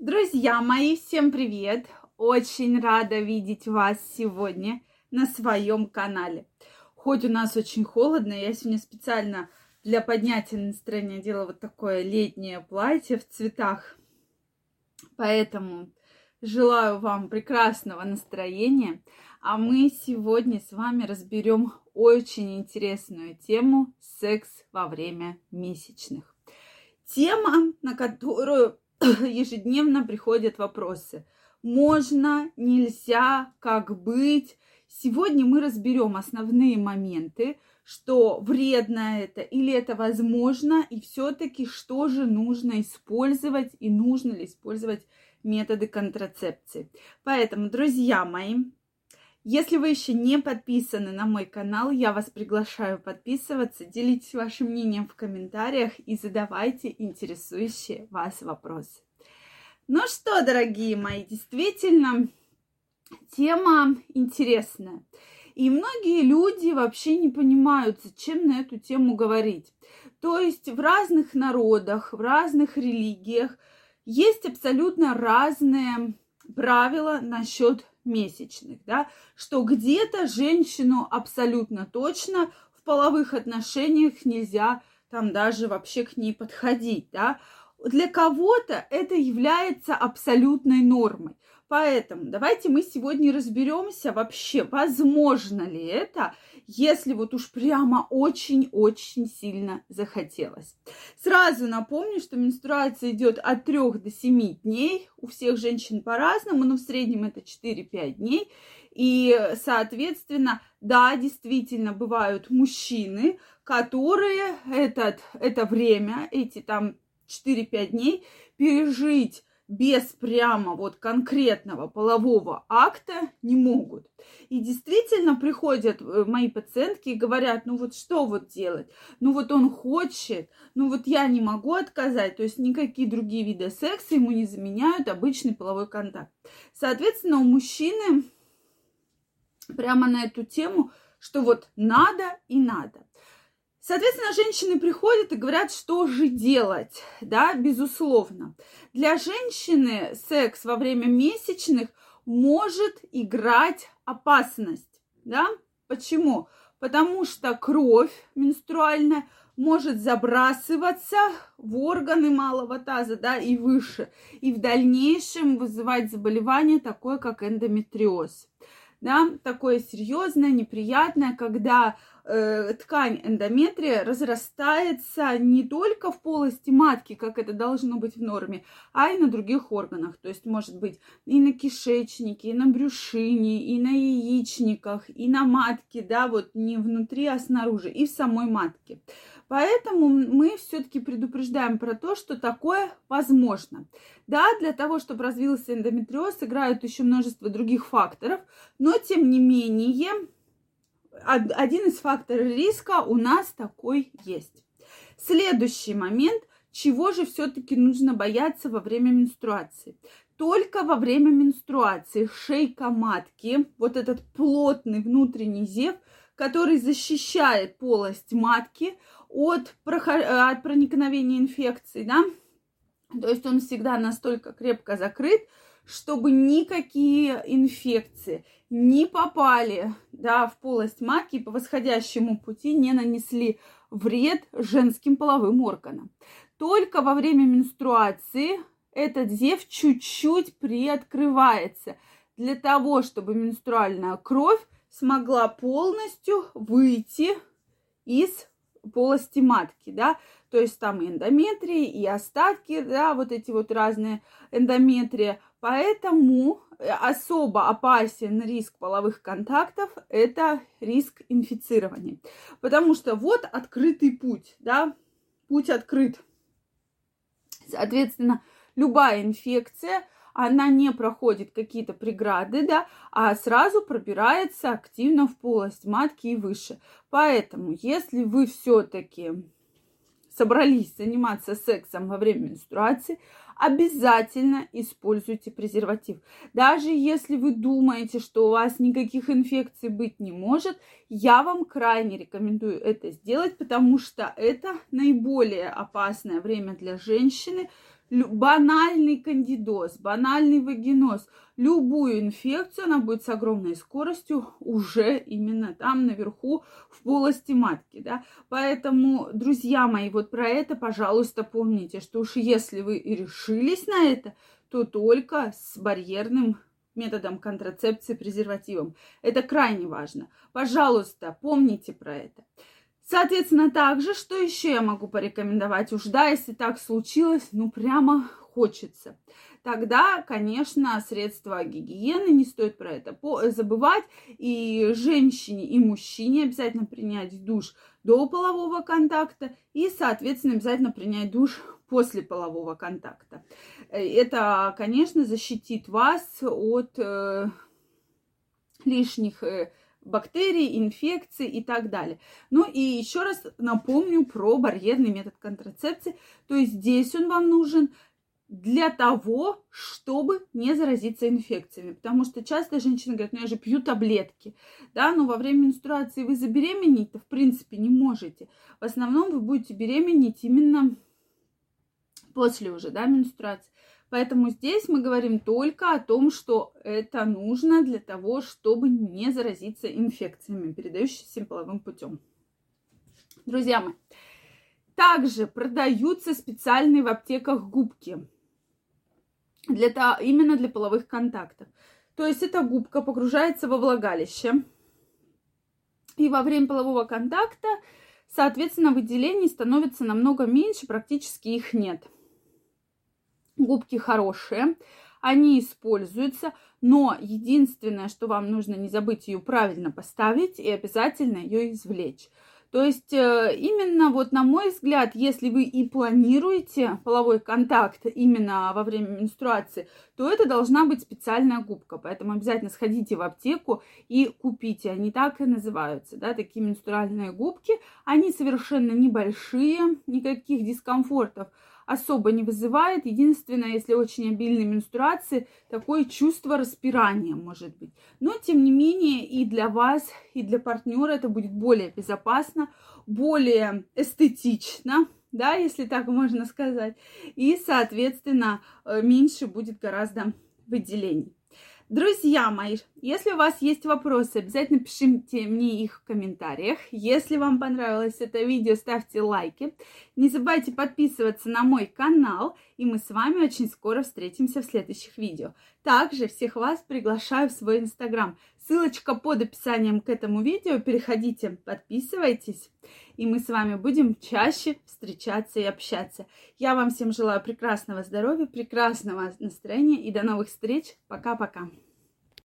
Друзья мои, всем привет! Очень рада видеть вас сегодня на своем канале. Хоть у нас очень холодно, я сегодня специально для поднятия настроения делала вот такое летнее платье в цветах. Поэтому желаю вам прекрасного настроения. А мы сегодня с вами разберем очень интересную тему секс во время месячных. Тема, на которую ежедневно приходят вопросы. Можно, нельзя, как быть. Сегодня мы разберем основные моменты, что вредно это или это возможно, и все-таки что же нужно использовать и нужно ли использовать методы контрацепции. Поэтому, друзья мои, если вы еще не подписаны на мой канал, я вас приглашаю подписываться, делитесь вашим мнением в комментариях и задавайте интересующие вас вопросы. Ну что, дорогие мои, действительно, тема интересная. И многие люди вообще не понимают, зачем на эту тему говорить. То есть в разных народах, в разных религиях есть абсолютно разные правила насчет месячных, да, что где-то женщину абсолютно точно в половых отношениях нельзя там даже вообще к ней подходить, да. Для кого-то это является абсолютной нормой. Поэтому давайте мы сегодня разберемся вообще, возможно ли это, если вот уж прямо очень-очень сильно захотелось. Сразу напомню, что менструация идет от 3 до 7 дней. У всех женщин по-разному, но в среднем это 4-5 дней. И, соответственно, да, действительно, бывают мужчины, которые этот, это время, эти там 4-5 дней пережить без прямо вот конкретного полового акта не могут. И действительно приходят э, мои пациентки и говорят, ну вот что вот делать? Ну вот он хочет, ну вот я не могу отказать. То есть никакие другие виды секса ему не заменяют обычный половой контакт. Соответственно, у мужчины прямо на эту тему, что вот надо и надо. Соответственно, женщины приходят и говорят, что же делать, да, безусловно. Для женщины секс во время месячных может играть опасность, да. Почему? Потому что кровь менструальная может забрасываться в органы малого таза, да, и выше, и в дальнейшем вызывать заболевание такое, как эндометриоз да, такое серьезное, неприятное, когда ткань эндометрия разрастается не только в полости матки, как это должно быть в норме, а и на других органах. То есть может быть и на кишечнике, и на брюшине, и на яичниках, и на матке, да, вот не внутри, а снаружи, и в самой матке. Поэтому мы все-таки предупреждаем про то, что такое возможно. Да, для того, чтобы развился эндометриоз, играют еще множество других факторов, но тем не менее один из факторов риска у нас такой есть. Следующий момент, чего же все-таки нужно бояться во время менструации? Только во время менструации шейка матки, вот этот плотный внутренний зев, который защищает полость матки, от, от проникновения инфекции, да, то есть он всегда настолько крепко закрыт, чтобы никакие инфекции не попали да, в полость матки и по восходящему пути не нанесли вред женским половым органам. Только во время менструации этот зев чуть-чуть приоткрывается для того, чтобы менструальная кровь смогла полностью выйти из полости матки, да, то есть там и эндометрии, и остатки, да, вот эти вот разные эндометрии. Поэтому особо опасен риск половых контактов – это риск инфицирования. Потому что вот открытый путь, да, путь открыт. Соответственно, любая инфекция – она не проходит какие-то преграды, да, а сразу пробирается активно в полость матки и выше. Поэтому, если вы все-таки собрались заниматься сексом во время менструации, обязательно используйте презерватив. Даже если вы думаете, что у вас никаких инфекций быть не может, я вам крайне рекомендую это сделать, потому что это наиболее опасное время для женщины, банальный кандидоз, банальный вагиноз, любую инфекцию, она будет с огромной скоростью уже именно там наверху в полости матки, да. Поэтому, друзья мои, вот про это, пожалуйста, помните, что уж если вы и решились на это, то только с барьерным методом контрацепции презервативом. Это крайне важно. Пожалуйста, помните про это. Соответственно, также, что еще я могу порекомендовать? Уж да, если так случилось, ну прямо хочется. Тогда, конечно, средства гигиены, не стоит про это забывать. И женщине, и мужчине обязательно принять душ до полового контакта. И, соответственно, обязательно принять душ после полового контакта. Э, это, конечно, защитит вас от э, лишних э, бактерий, инфекций и так далее. Ну и еще раз напомню про барьерный метод контрацепции. То есть здесь он вам нужен для того, чтобы не заразиться инфекциями. Потому что часто женщины говорят, ну я же пью таблетки, да, но во время менструации вы забеременеть-то в принципе не можете. В основном вы будете беременеть именно после уже, да, менструации. Поэтому здесь мы говорим только о том, что это нужно для того, чтобы не заразиться инфекциями, передающимися половым путем. Друзья мои, также продаются специальные в аптеках губки для, именно для половых контактов. То есть эта губка погружается во влагалище. И во время полового контакта, соответственно, выделений становится намного меньше, практически их нет. Губки хорошие, они используются, но единственное, что вам нужно не забыть ее правильно поставить и обязательно ее извлечь. То есть э, именно вот на мой взгляд, если вы и планируете половой контакт именно во время менструации, то это должна быть специальная губка. Поэтому обязательно сходите в аптеку и купите. Они так и называются, да, такие менструальные губки. Они совершенно небольшие, никаких дискомфортов особо не вызывает. Единственное, если очень обильные менструации, такое чувство распирания может быть. Но, тем не менее, и для вас, и для партнера это будет более безопасно, более эстетично, да, если так можно сказать. И, соответственно, э, меньше будет гораздо выделений. Друзья мои, если у вас есть вопросы, обязательно пишите мне их в комментариях. Если вам понравилось это видео, ставьте лайки. Не забывайте подписываться на мой канал, и мы с вами очень скоро встретимся в следующих видео. Также всех вас приглашаю в свой инстаграм. Ссылочка под описанием к этому видео. Переходите, подписывайтесь, и мы с вами будем чаще встречаться и общаться. Я вам всем желаю прекрасного здоровья, прекрасного настроения и до новых встреч. Пока-пока.